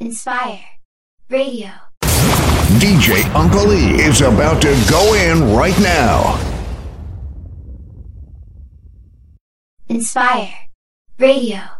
Inspire Radio. DJ Uncle E is about to go in right now. Inspire Radio.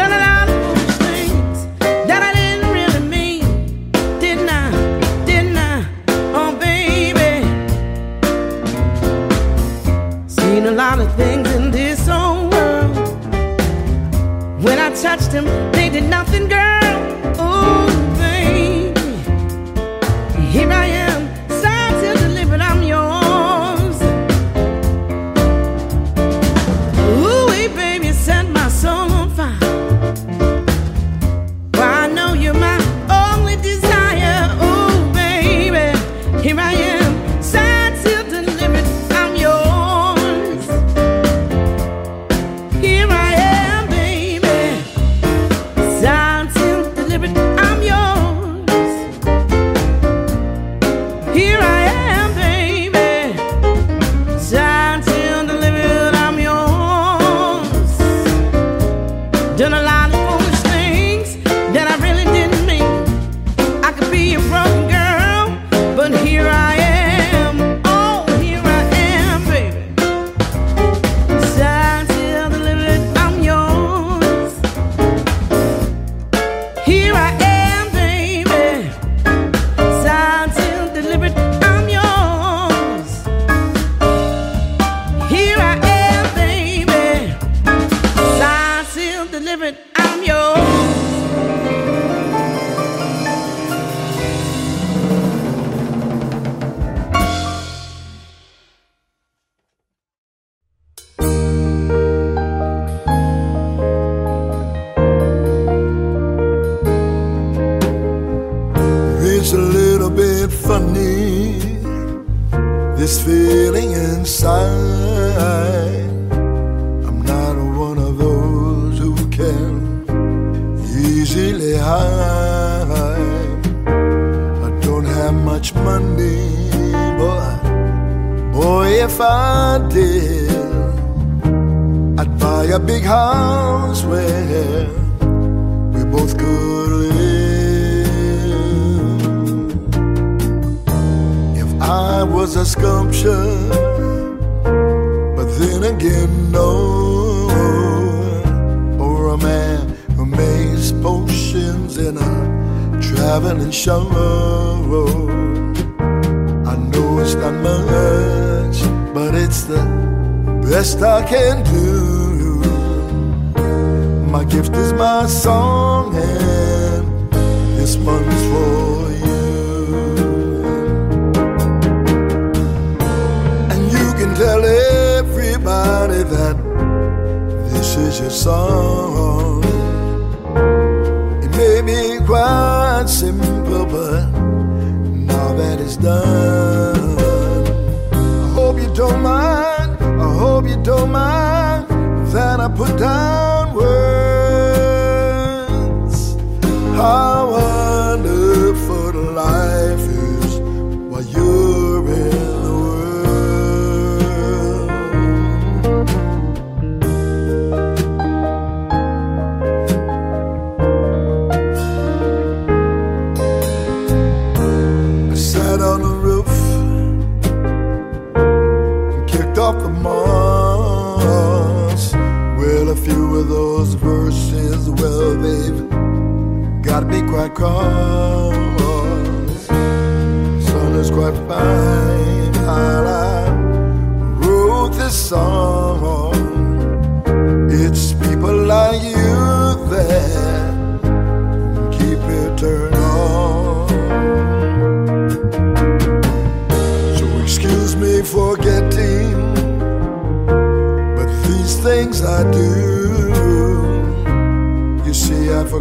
Done a lot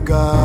see,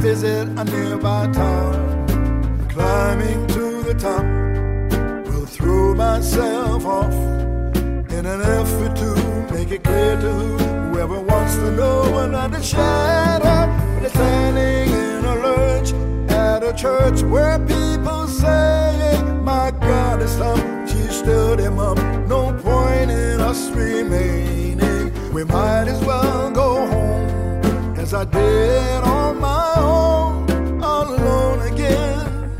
visit a nearby town. Climbing to the top, will throw myself off in an effort to make it clear to whoever wants to know another shadow. They're standing in a lurch at a church where people say, My God is up. She stood him up. No point in us remaining. We might as well I did on my own, all alone again,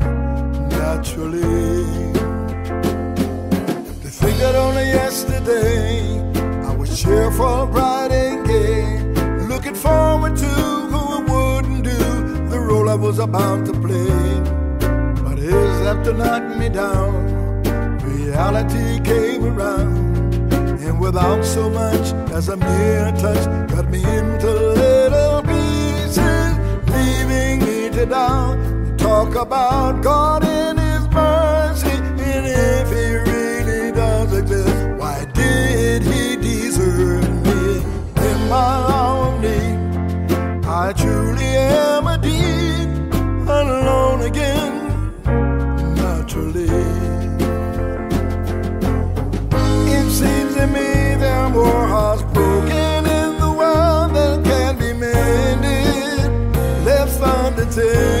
naturally. To think that only yesterday I was cheerful, bright, and gay, looking forward to who I wouldn't do the role I was about to play. But his after knocked me down, reality came around, and without so much as a mere touch, got me into leaving me to doubt. Talk about God in His mercy, and if He really does exist, why did He desert me in my hour of need? I truly am a deed alone again, naturally. It seems to me there are more hearts take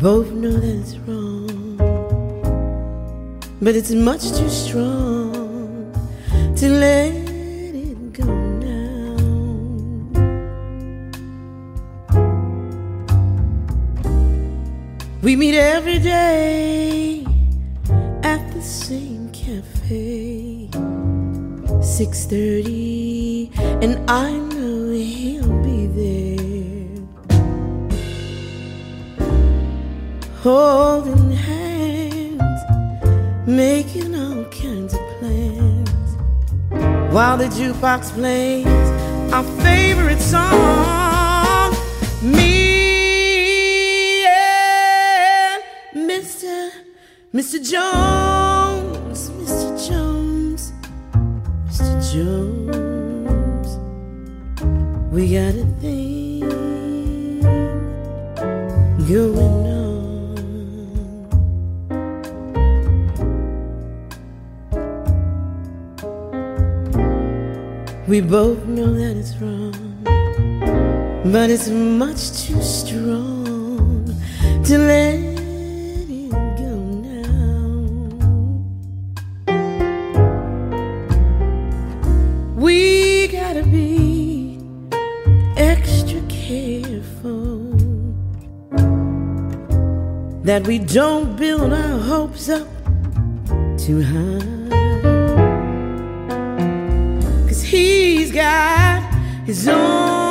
both know that it's wrong, but it's much too strong. Holding hands, making all kinds of plans. While the jukebox plays our favorite song, me and Mr. Mr. Jones, Mr. Jones, Mr. Jones, we got a We both know that it's wrong, but it's much too strong to let it go now. We gotta be extra careful that we don't build our hopes up too high. Got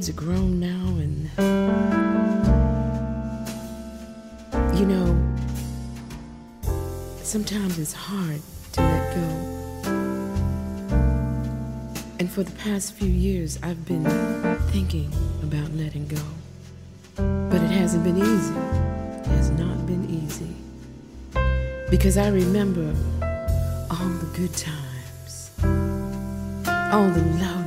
kids are grown now and you know, sometimes it's hard to let go. And for the past few years, I've been thinking about letting go. But it hasn't been easy. It has not been easy. Because I remember all the good times, all the love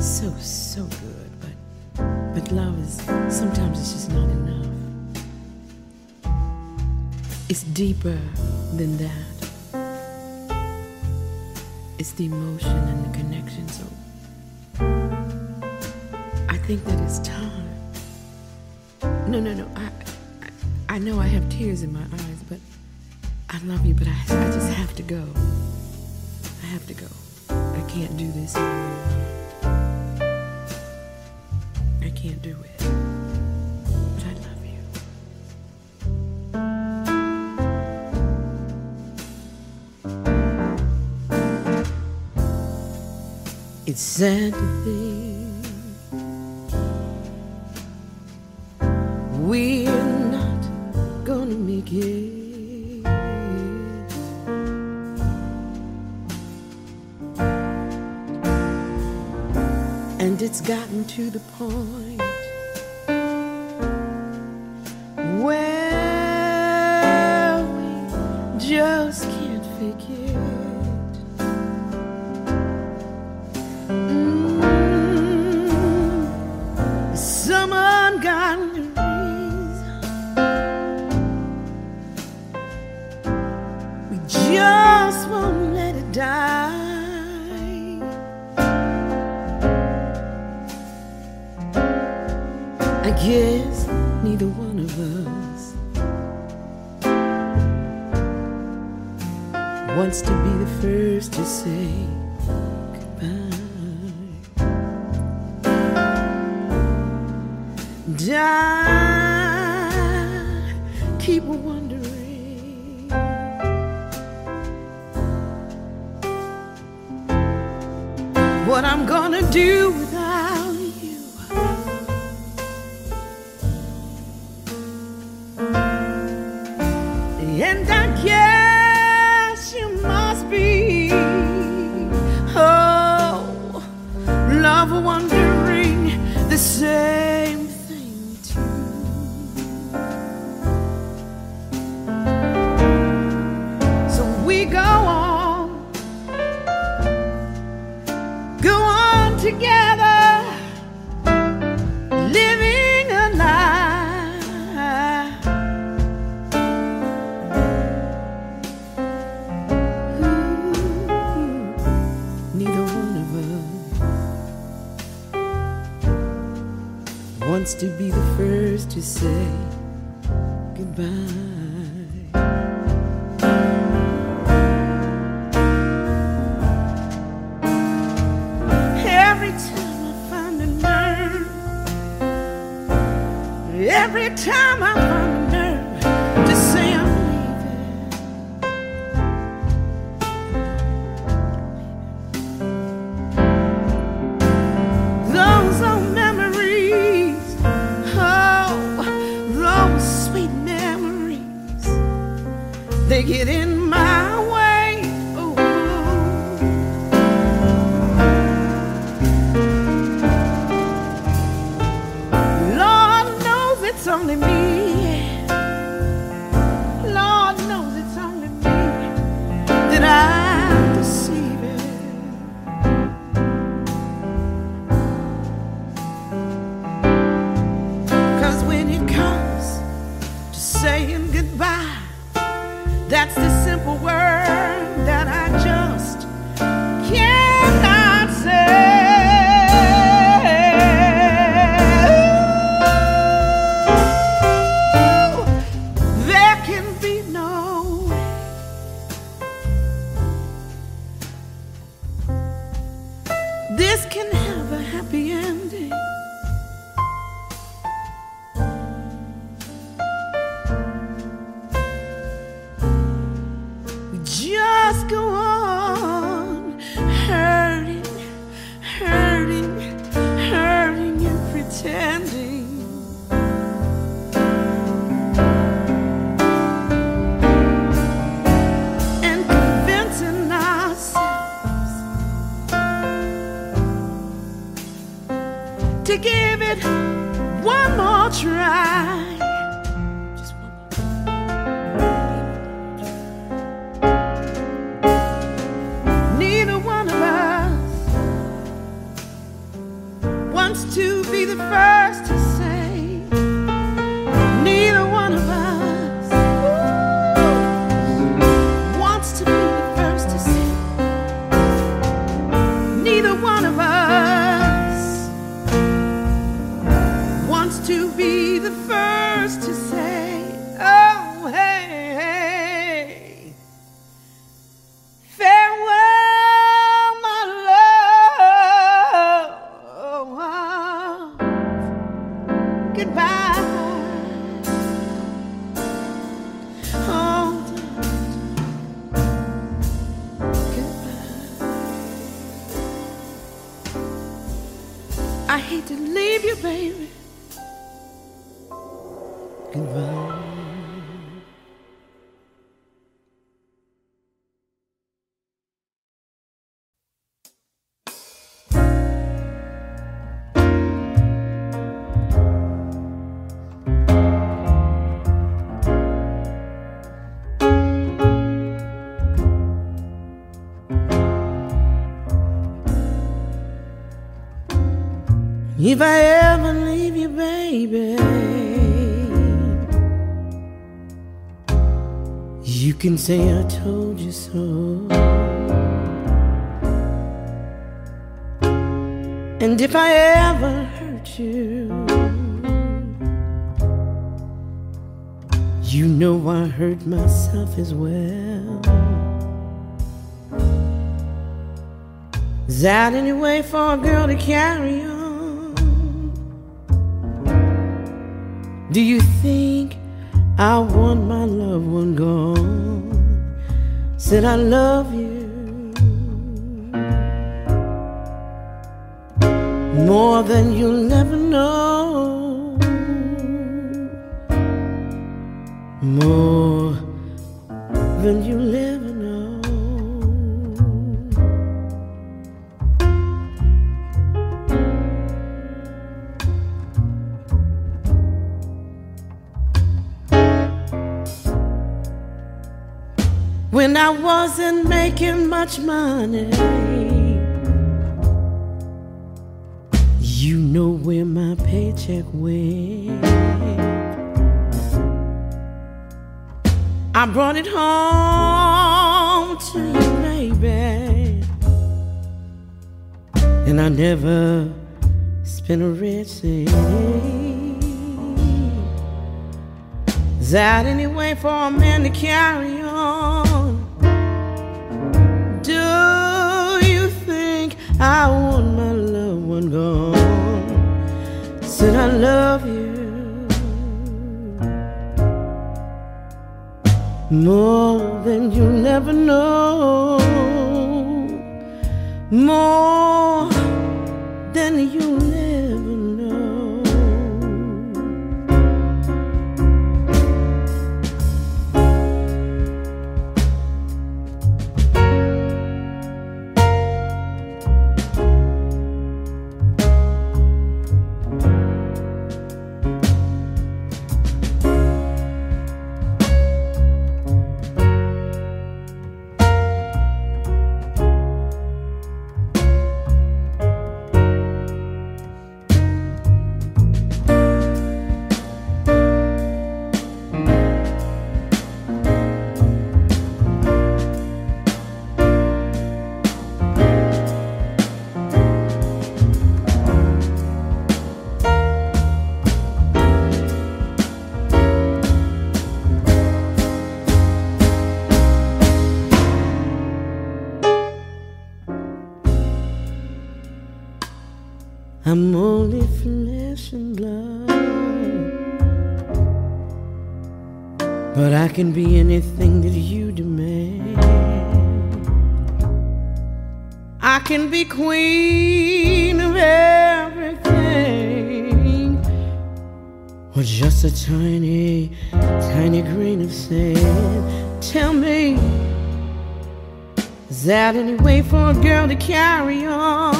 so, so good. But, but love is, sometimes it's just not enough. It's deeper than that. It's the emotion and the connection. So I think that it's time. No, no, no. I, I, I know I have tears in my eyes, but I love you. But I, I just have to go. I have to go. I can't do this anymore can't do it. It's sad to think If I ever leave you, baby, you can say I told you so. And if I ever hurt you, you know I hurt myself as well. Is that any way for a girl to carry on? Do you think I want my loved one gone? Said I love you more than you'll ever know. More than you'll ever when I wasn't making much money. You know where my paycheck went. I brought it home to you, baby. And I never spent a red cent. Is that any way for a man to carry on? More than you'll ever know, more than you'll I'm only flesh and blood. But I can be anything that you demand. I can be queen of everything. Or just a tiny, tiny grain of sand. Tell me, is that any way for a girl to carry on?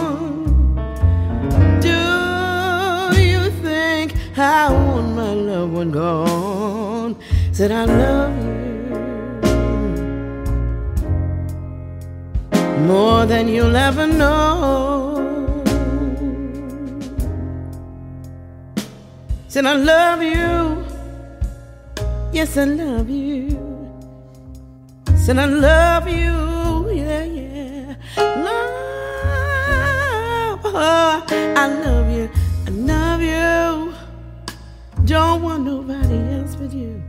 I want my loved one gone? Said I love you more than you'll ever know. Said I love you, yes I love you. Said I love you, yeah yeah. Love, love I love you. Don't want nobody else but you.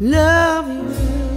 Love you.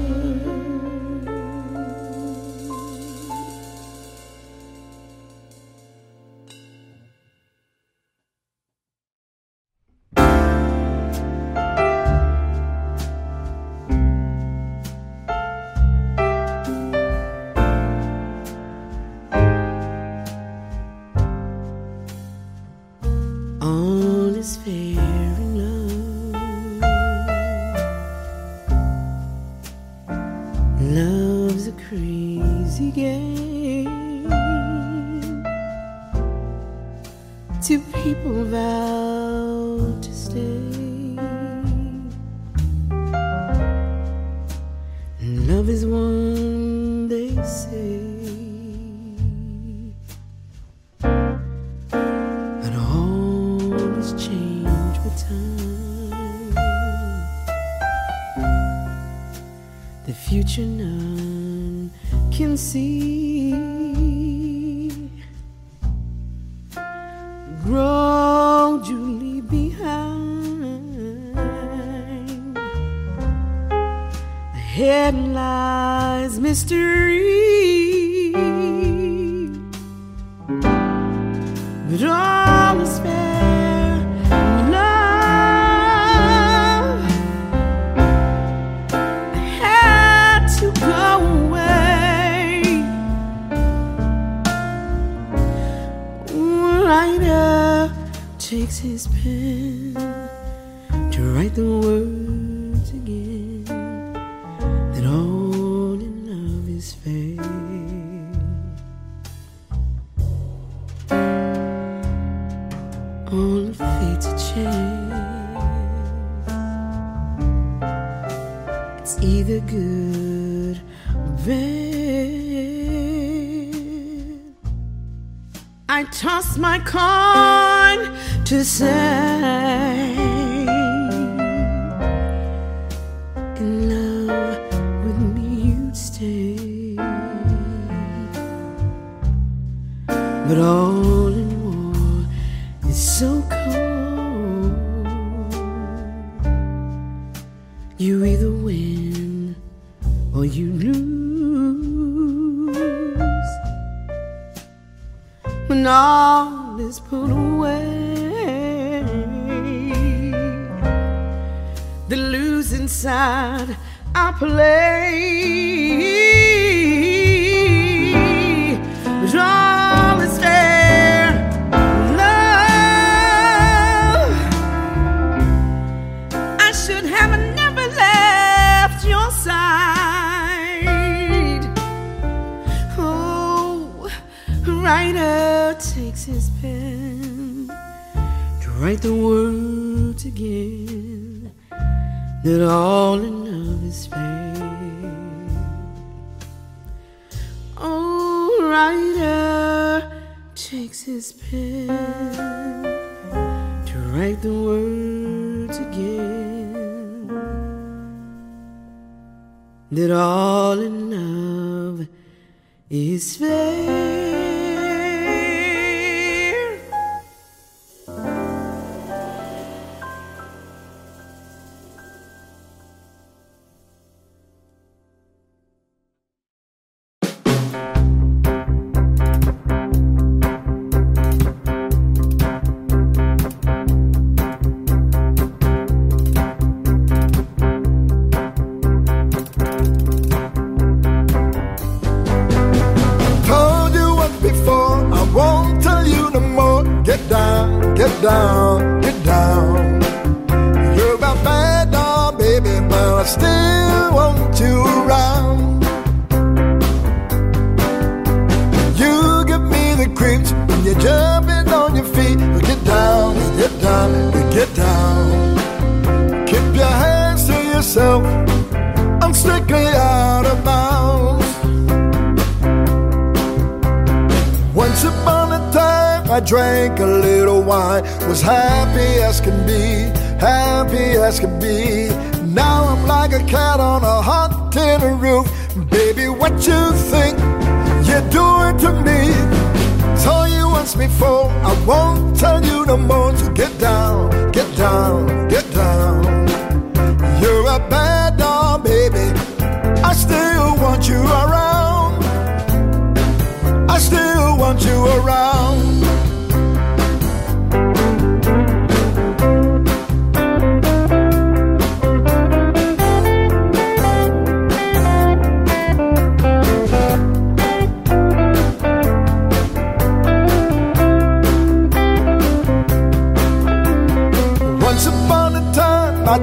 Toss my coin to say,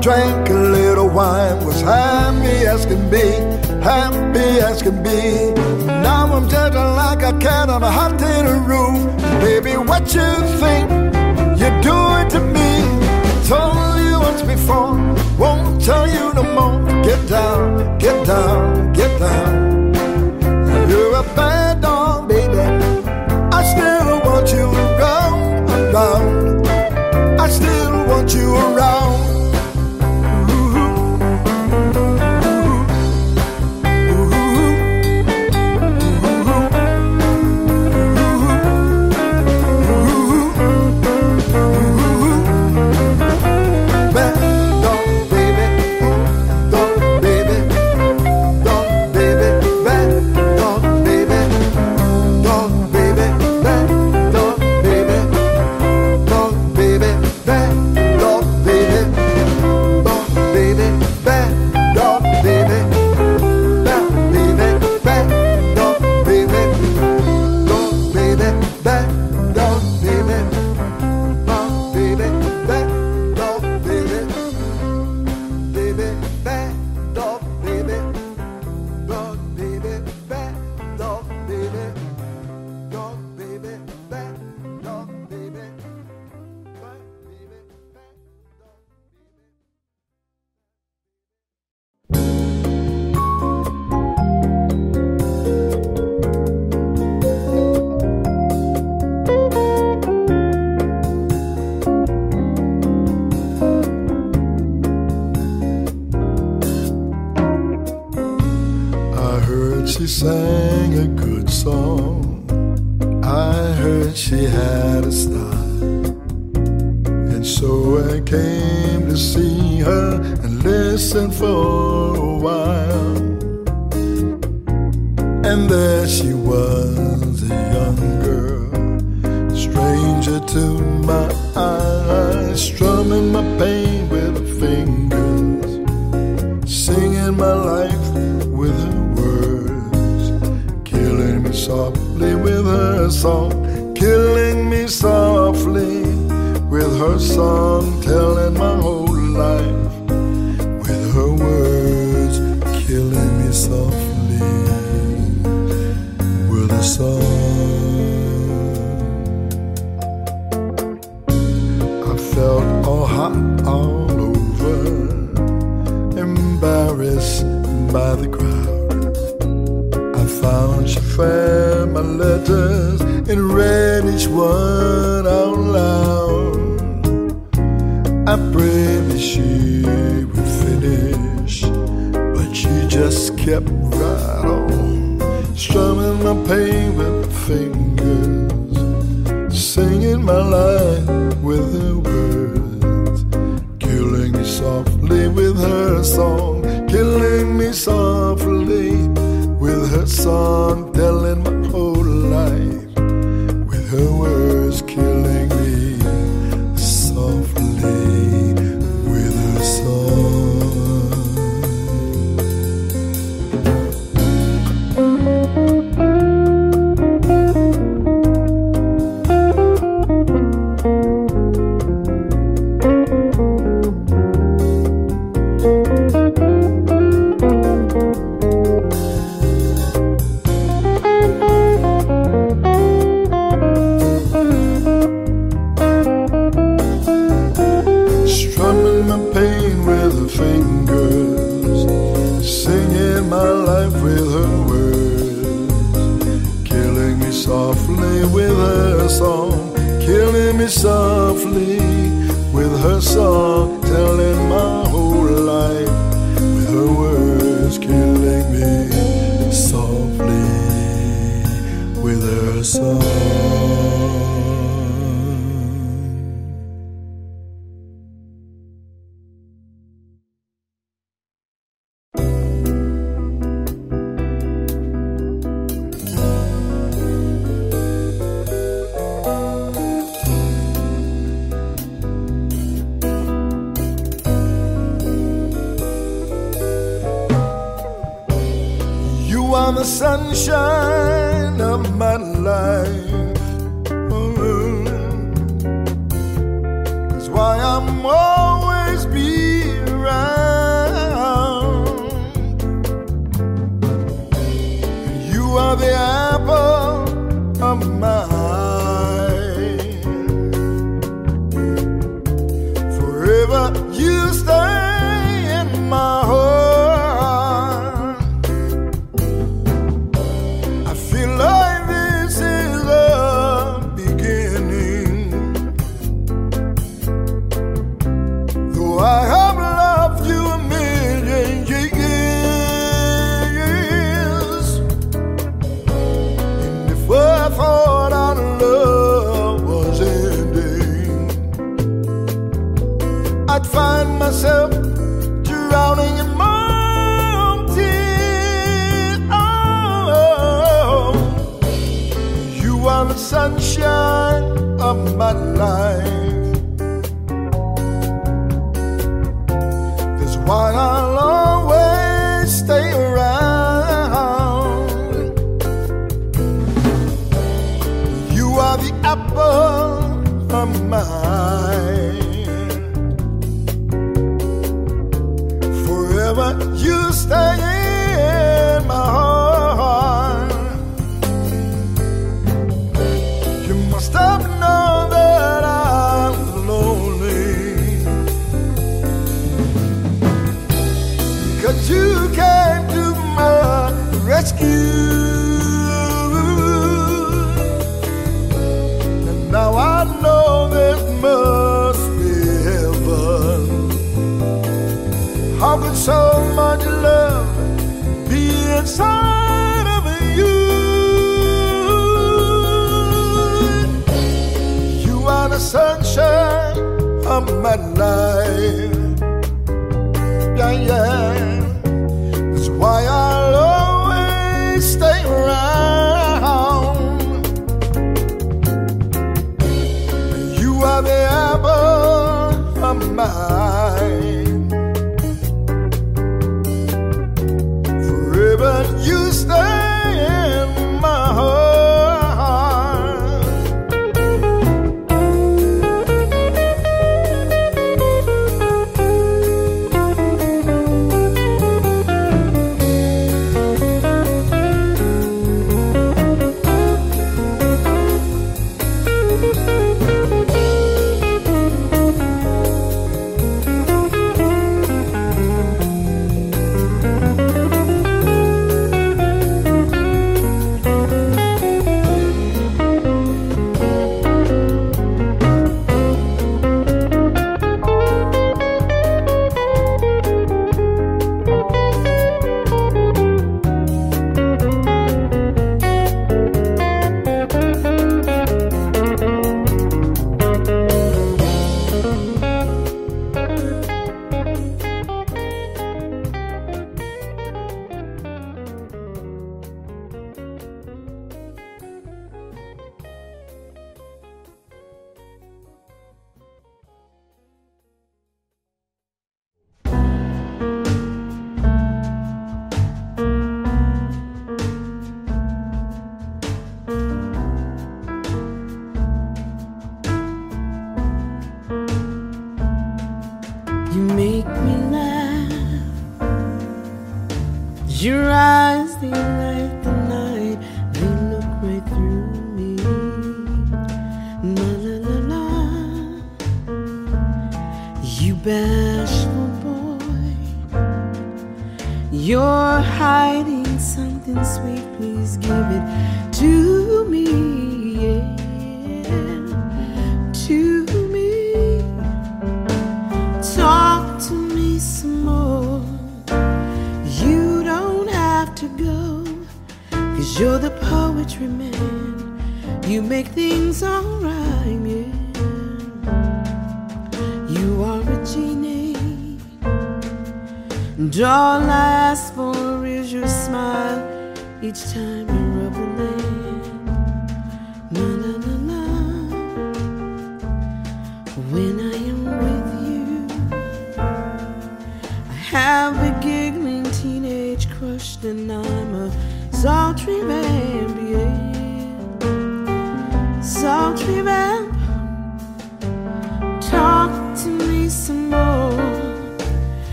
drank a little wine, was happy as can be, happy as can be. Now I'm just like a cat on a hot tin roof. Baby, what you think You do it to me? Told you once before, won't tell you no more. Get down, get down, get down. You're a bad dog, baby. I still want you around, around. I still want you around. song, killing me softly with her song.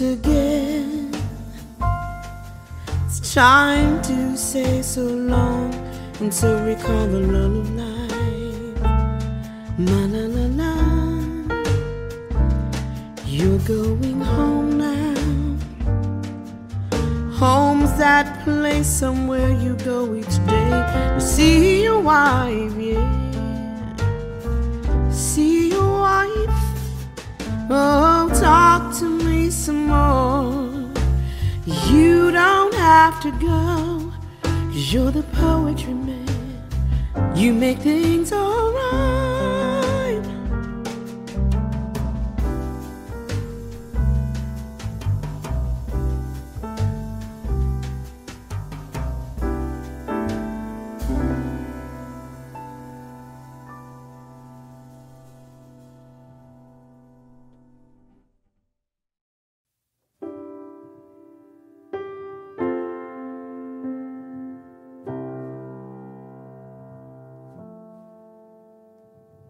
again. It's time to say so long and to recall the love of life. Na na na na. You're going home now. Home's that place somewhere. to go.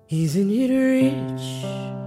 Isn't it rich?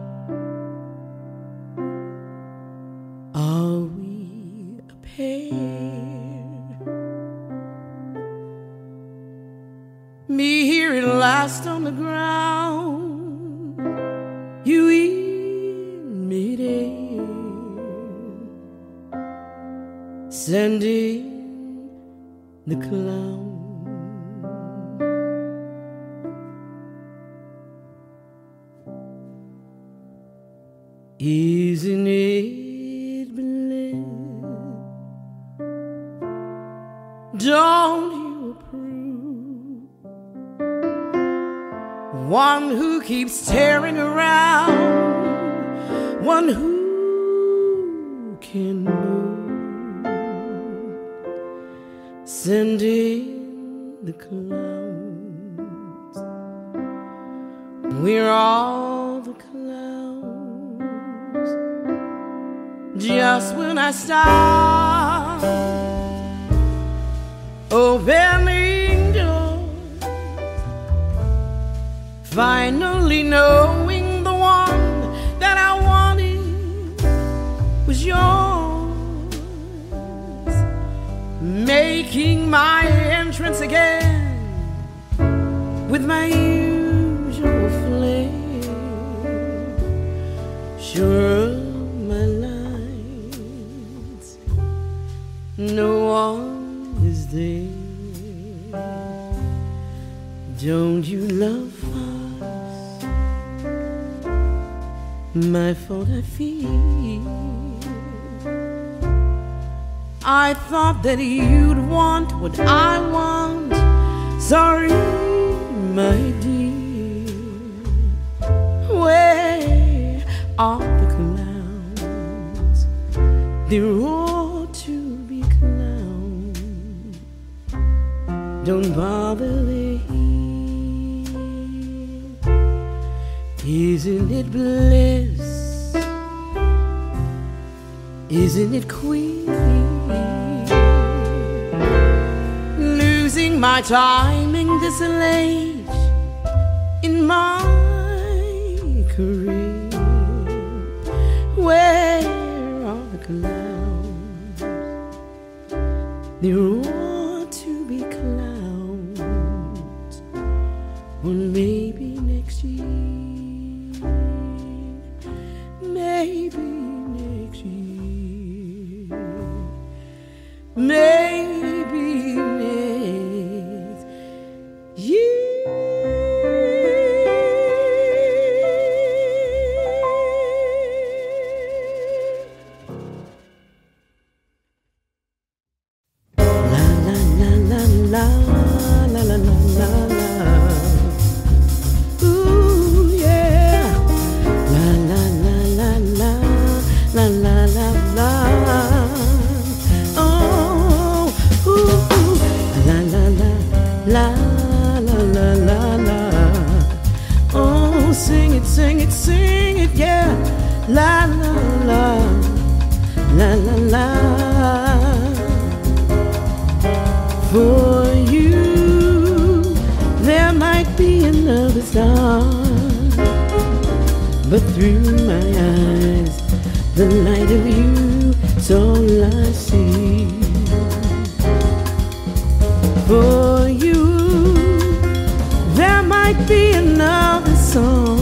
might be another song,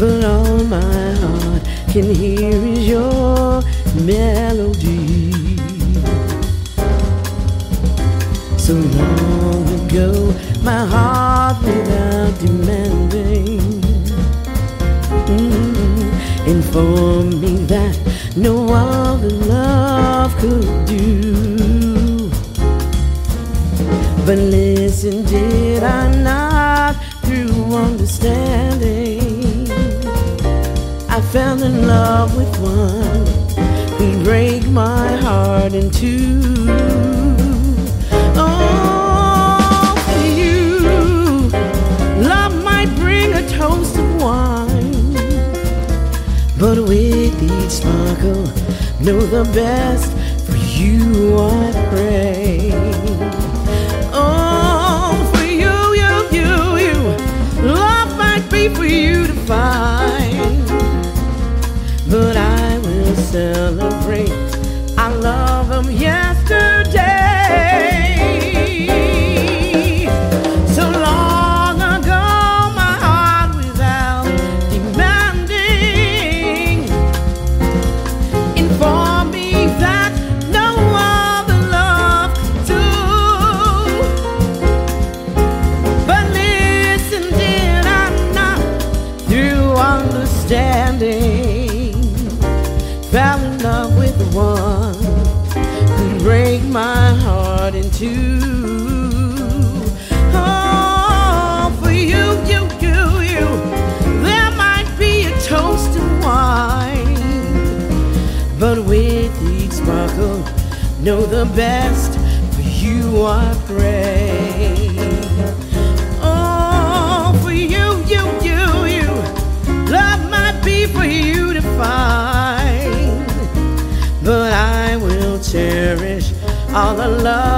but all my heart can hear is your melody. So long ago, my heart without demanding mm, informed me that no other love could do. But listen, did I not, through understanding, I fell in love with one who'd break my heart in two. Oh, you, love might bring a toast of wine, but with each sparkle, know the best for you I pray. fine, but I will celebrate. I love them, yeah. the best. For you I pray. Oh, for you, you, you, you. Love might be for you to find, but I will cherish all the love.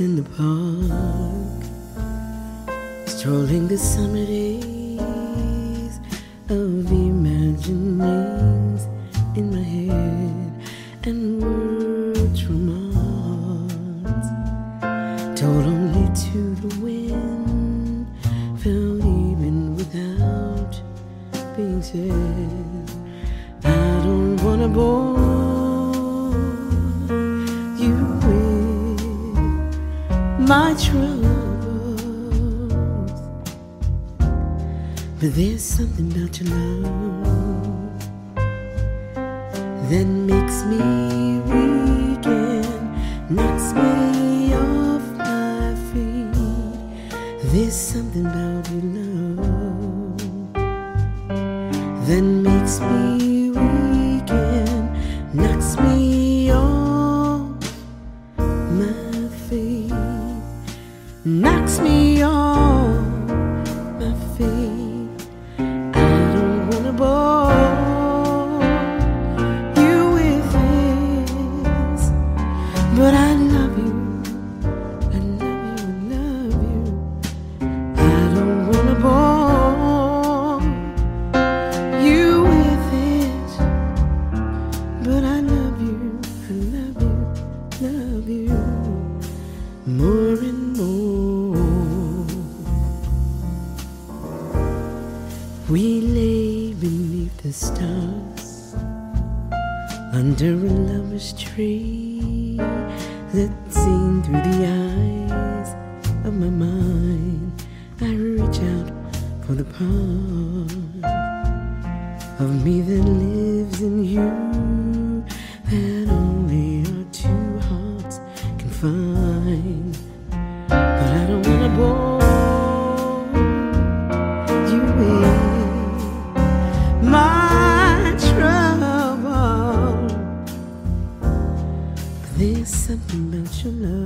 in the pond. fine, but I don't wanna bore you with my trouble. There's something about your love.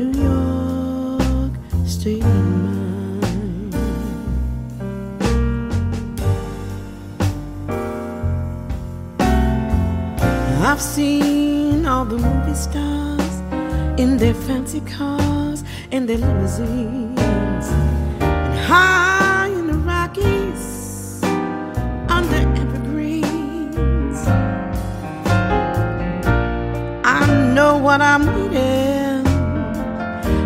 fancy cars and their limousines. And high in the Rockies, under evergreens, I know what I'm needing,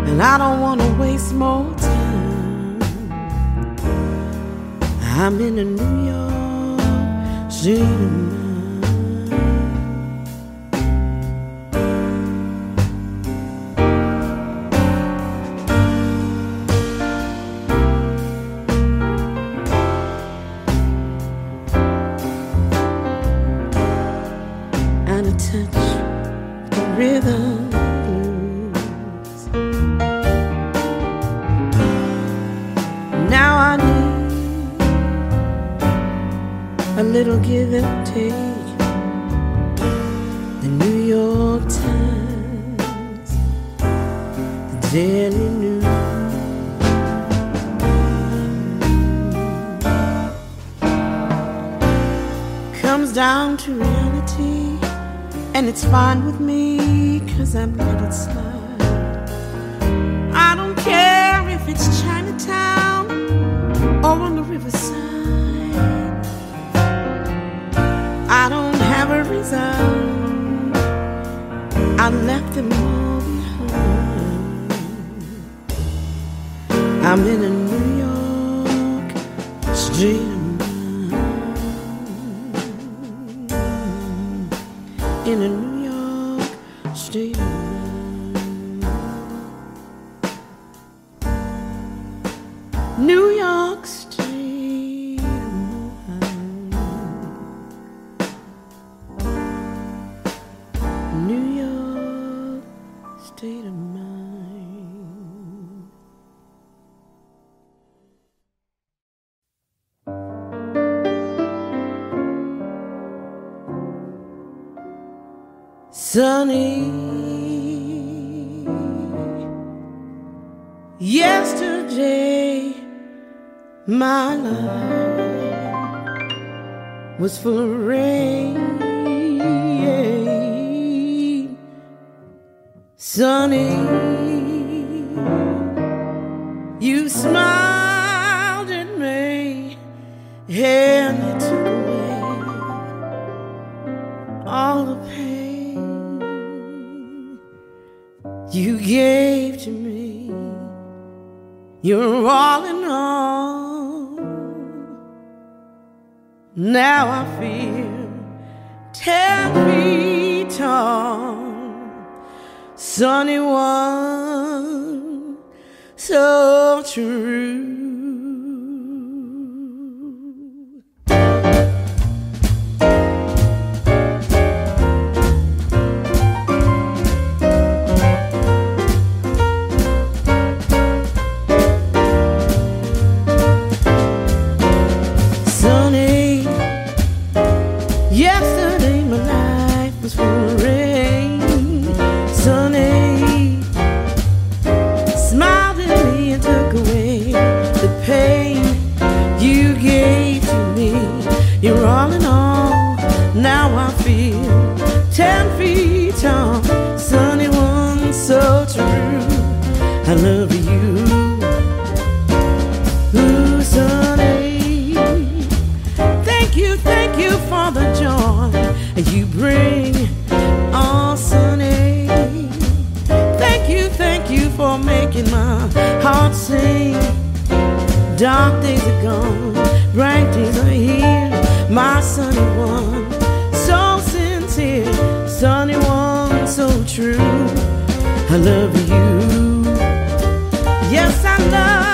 and I don't want to waste more time. I'm in a New York dream. To reality, and it's fine with me, cause I'm let it slide. I don't care if it's Chinatown or on the riverside. I don't have a reason. I left them all behind. I'm in a life was for rain. Sunny, you smiled at me and you took away all the pain you gave to me. You're all in Now I feel ten feet tall, sunny one, so true. Oh, Sunny. Thank you, thank you for making my heart sing. Dark days are gone, bright days are here. My sunny one, so sincere, sunny one, so true. I love you. Yes, I love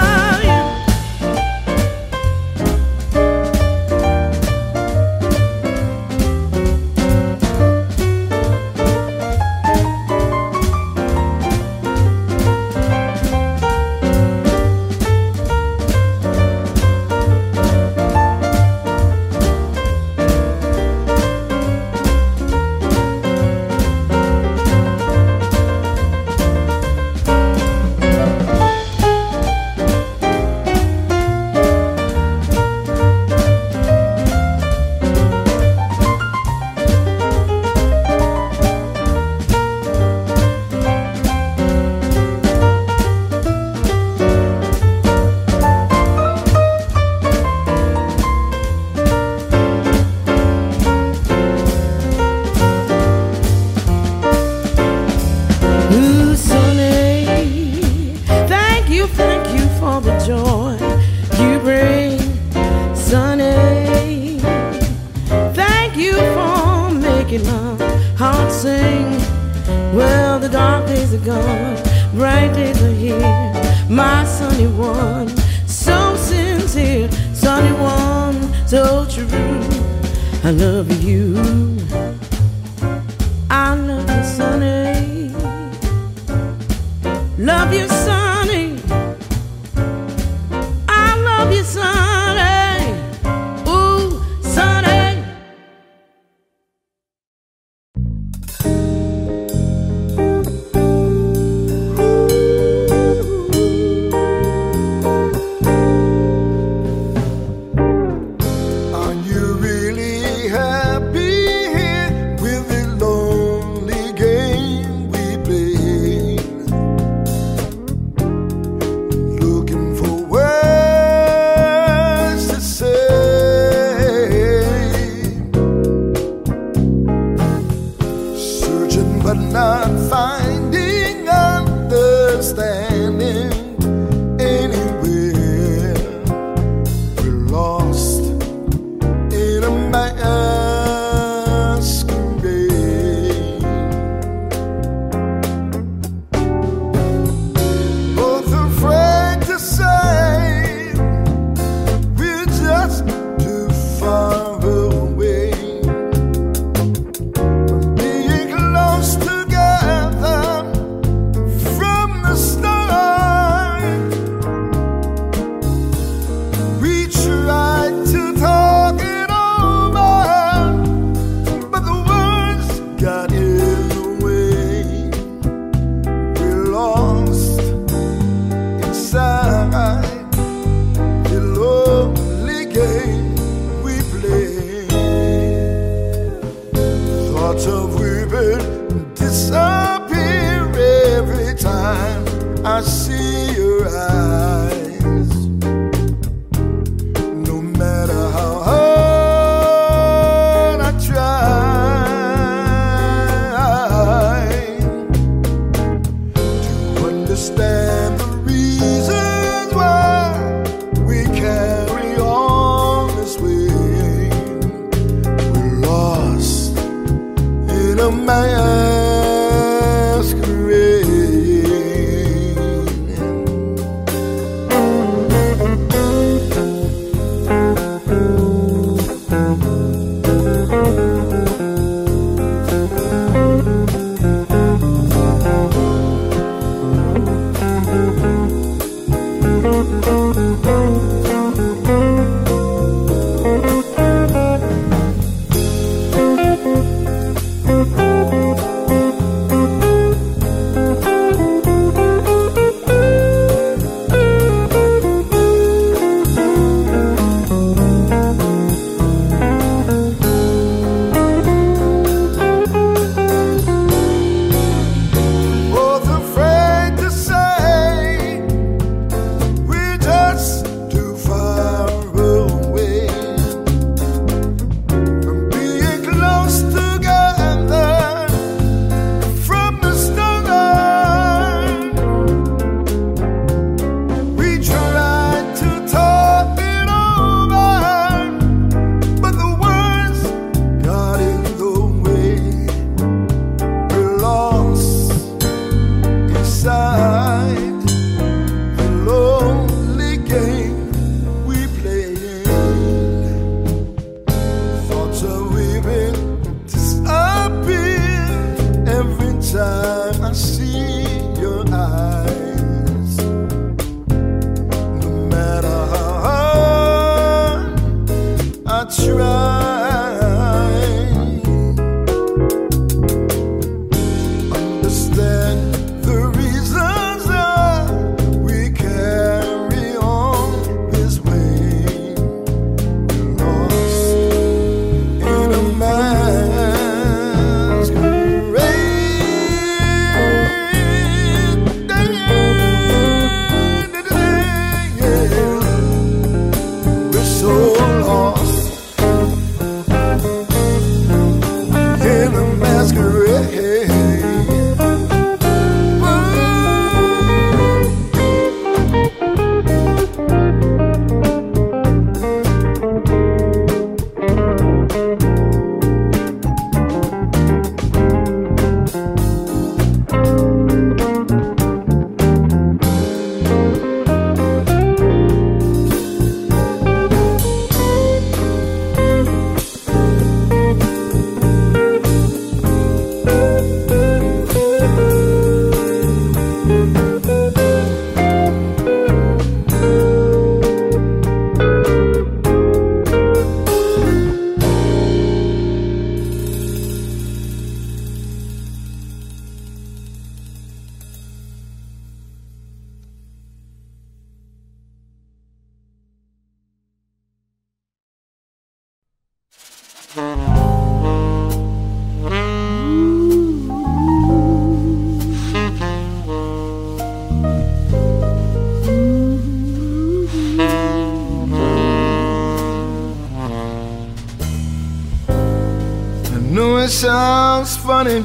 sounds funny,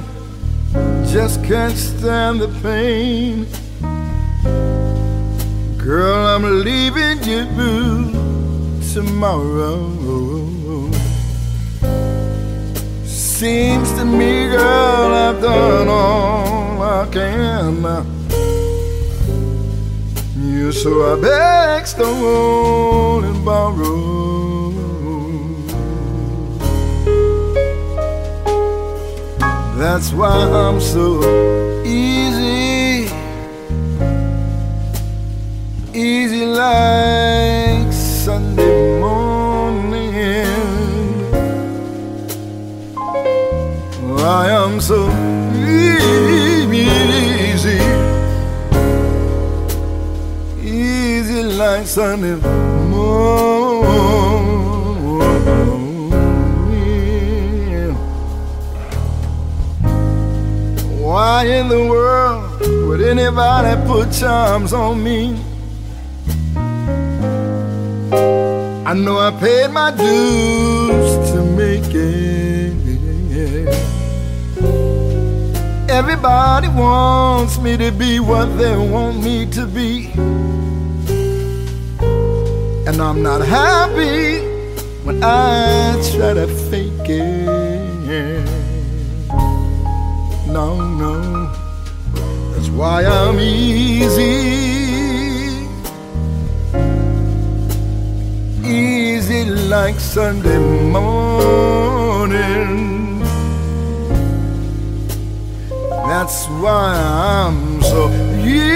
just can't stand the pain. Girl, I'm leaving you tomorrow. Seems to me, girl, I've done all I can. You so I beg, stole and borrow. That's why I'm so easy, easy like Sunday morning. I am so easy, easy like Sunday morning. Why in the world would anybody put charms on me? I know I paid my dues to make it. Everybody wants me to be what they want me to be. And I'm not happy when I try to fake it. No, no, why I'm easy. Easy like Sunday morning. That's why I'm so easy.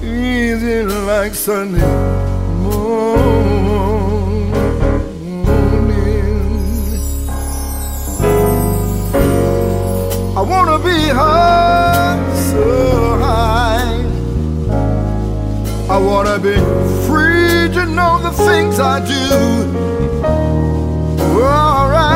Easy like Sunday morning. Wanna be high, so high. I wanna be free to know the things I do. Alright,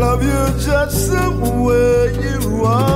love you just the way you are.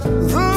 the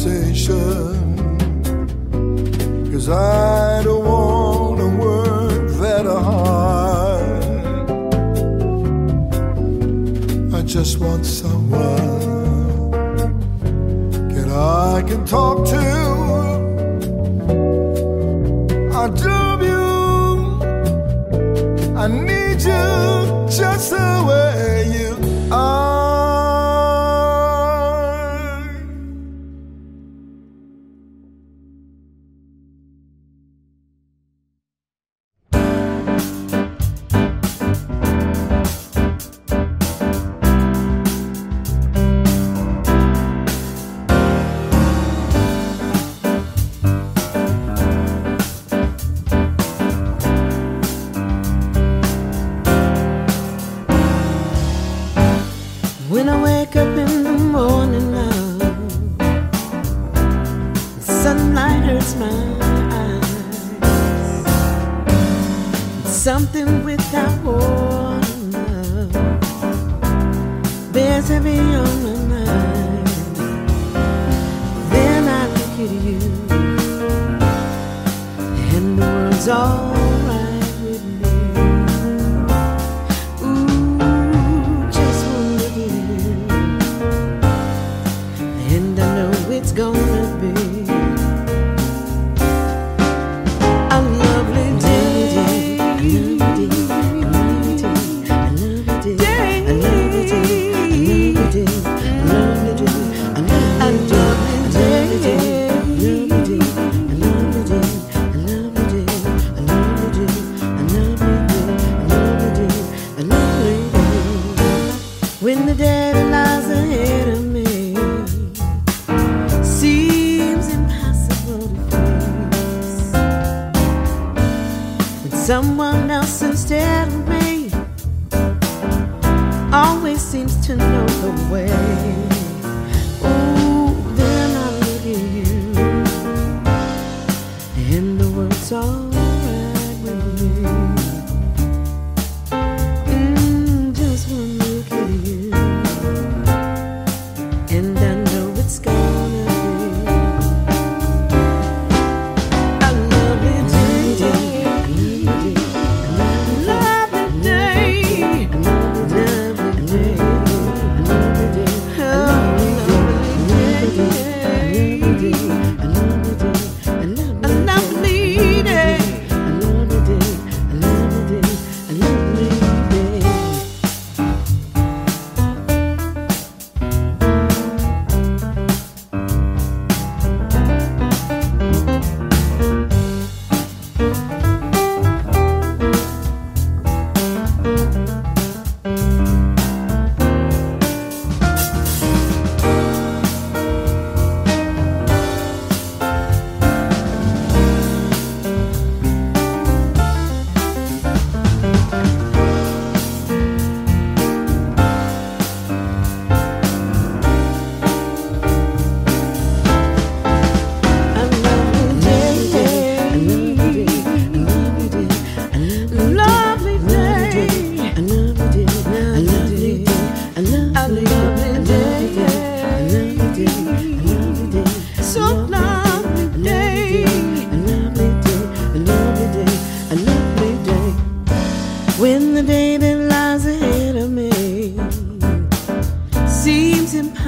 conversation. Cause I don't wanna work that hard. I just want someone that I can talk to. I love you. I need you just the way you are.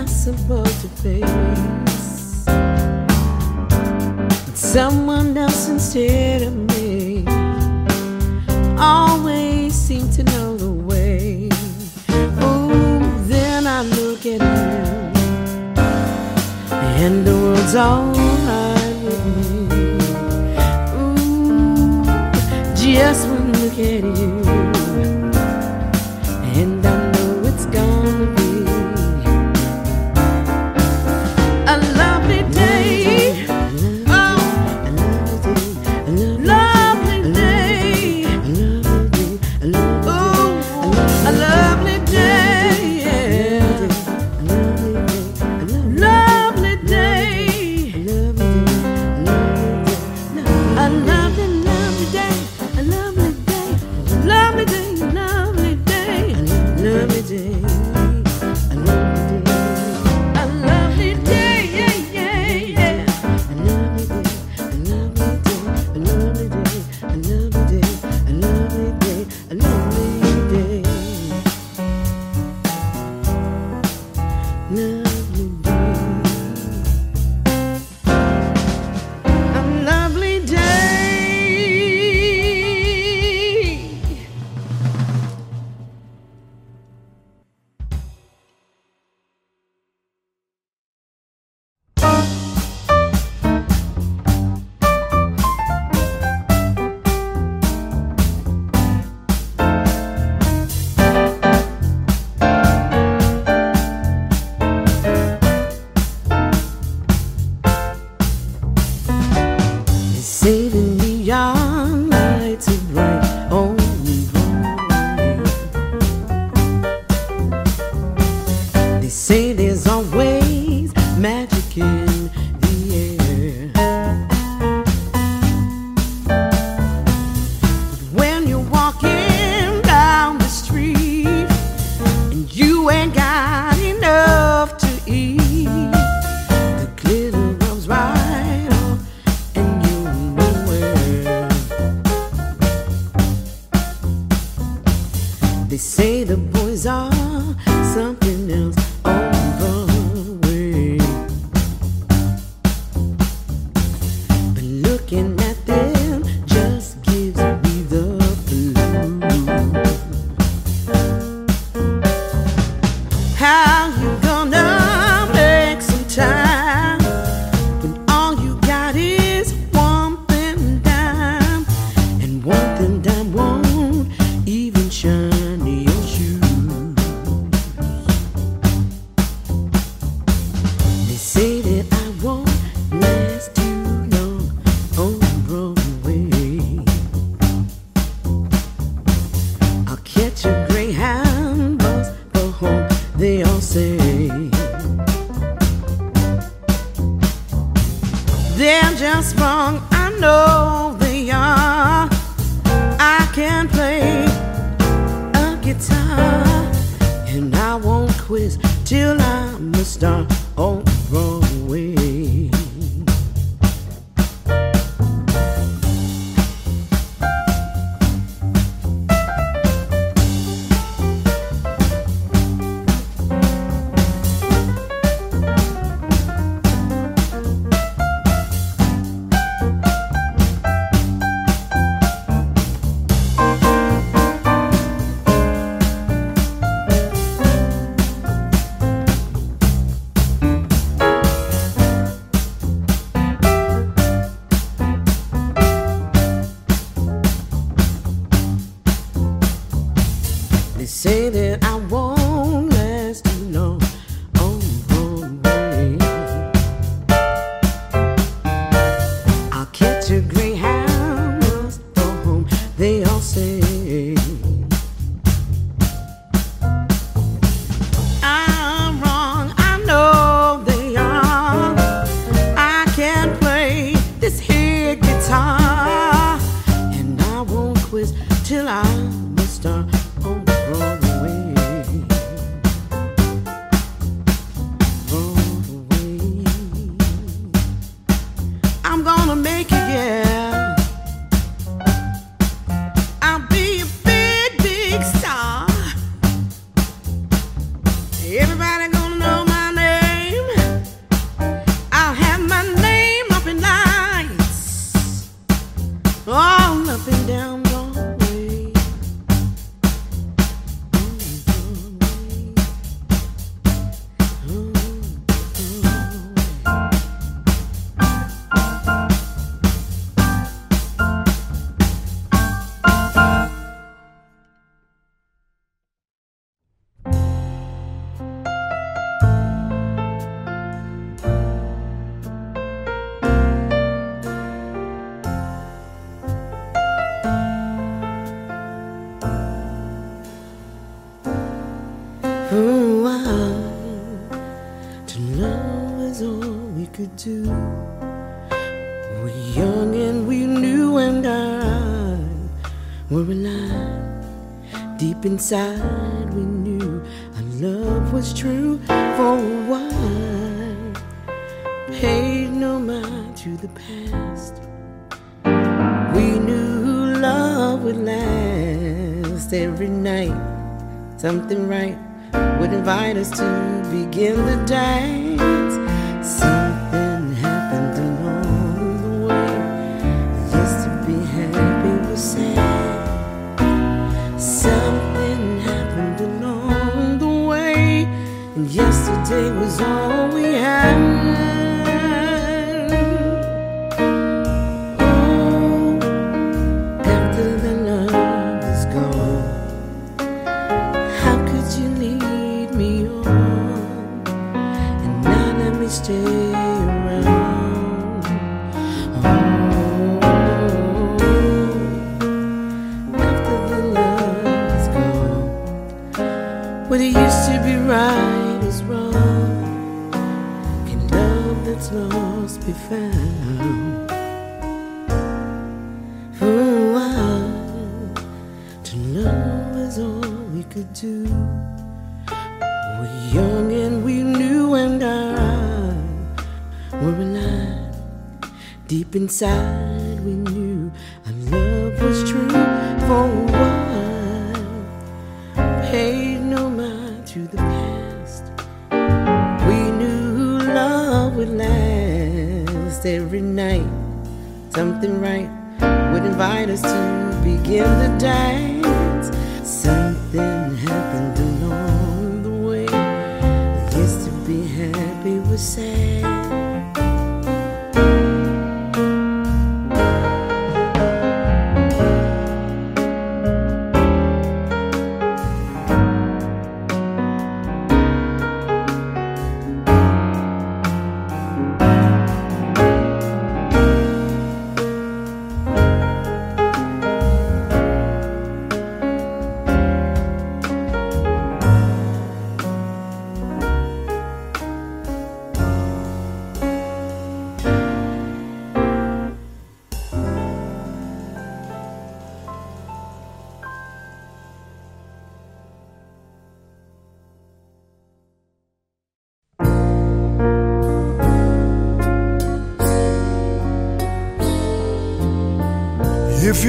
impossible to face. Someone else instead of me always seemed to know the way. Oh, then I look at you and the world's all right with me. Ooh, just one look at him.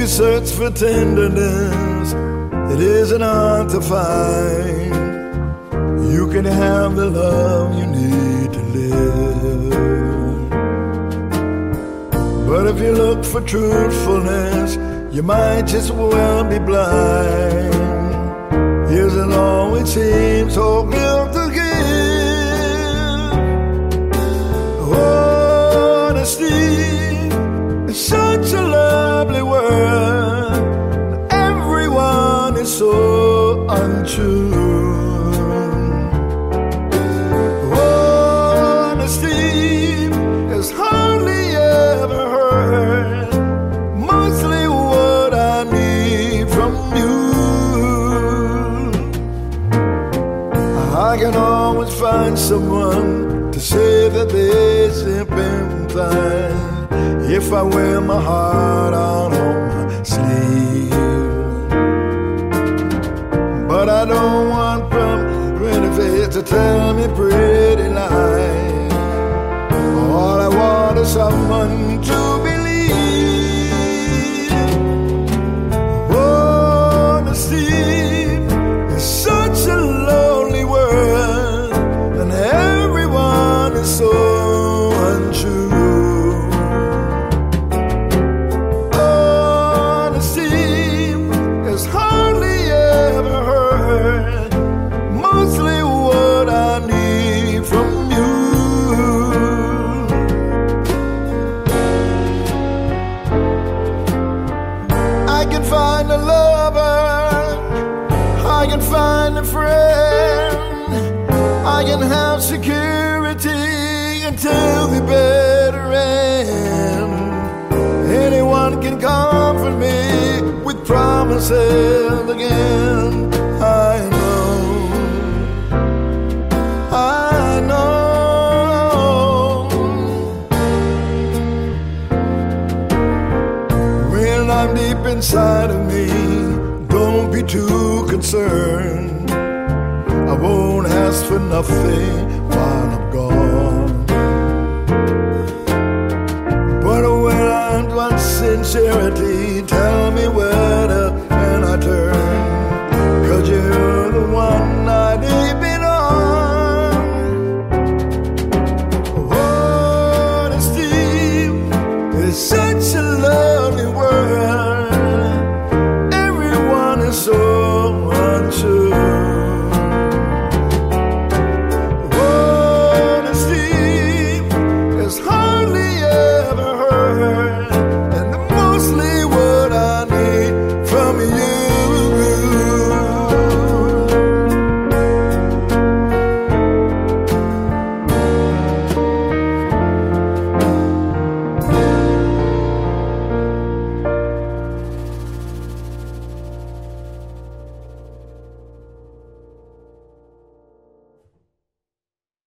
Search for tenderness, it isn't hard to find. You can have the love you need to live. But if you look for truthfulness, you might just well be blind. Isn't it seems so good so untrue. Hardly ever heard. Mostly what I need from you. I can always find someone to say that they sympathize if I wear my heart out on tell me pretty lies. All I want is someone promises again.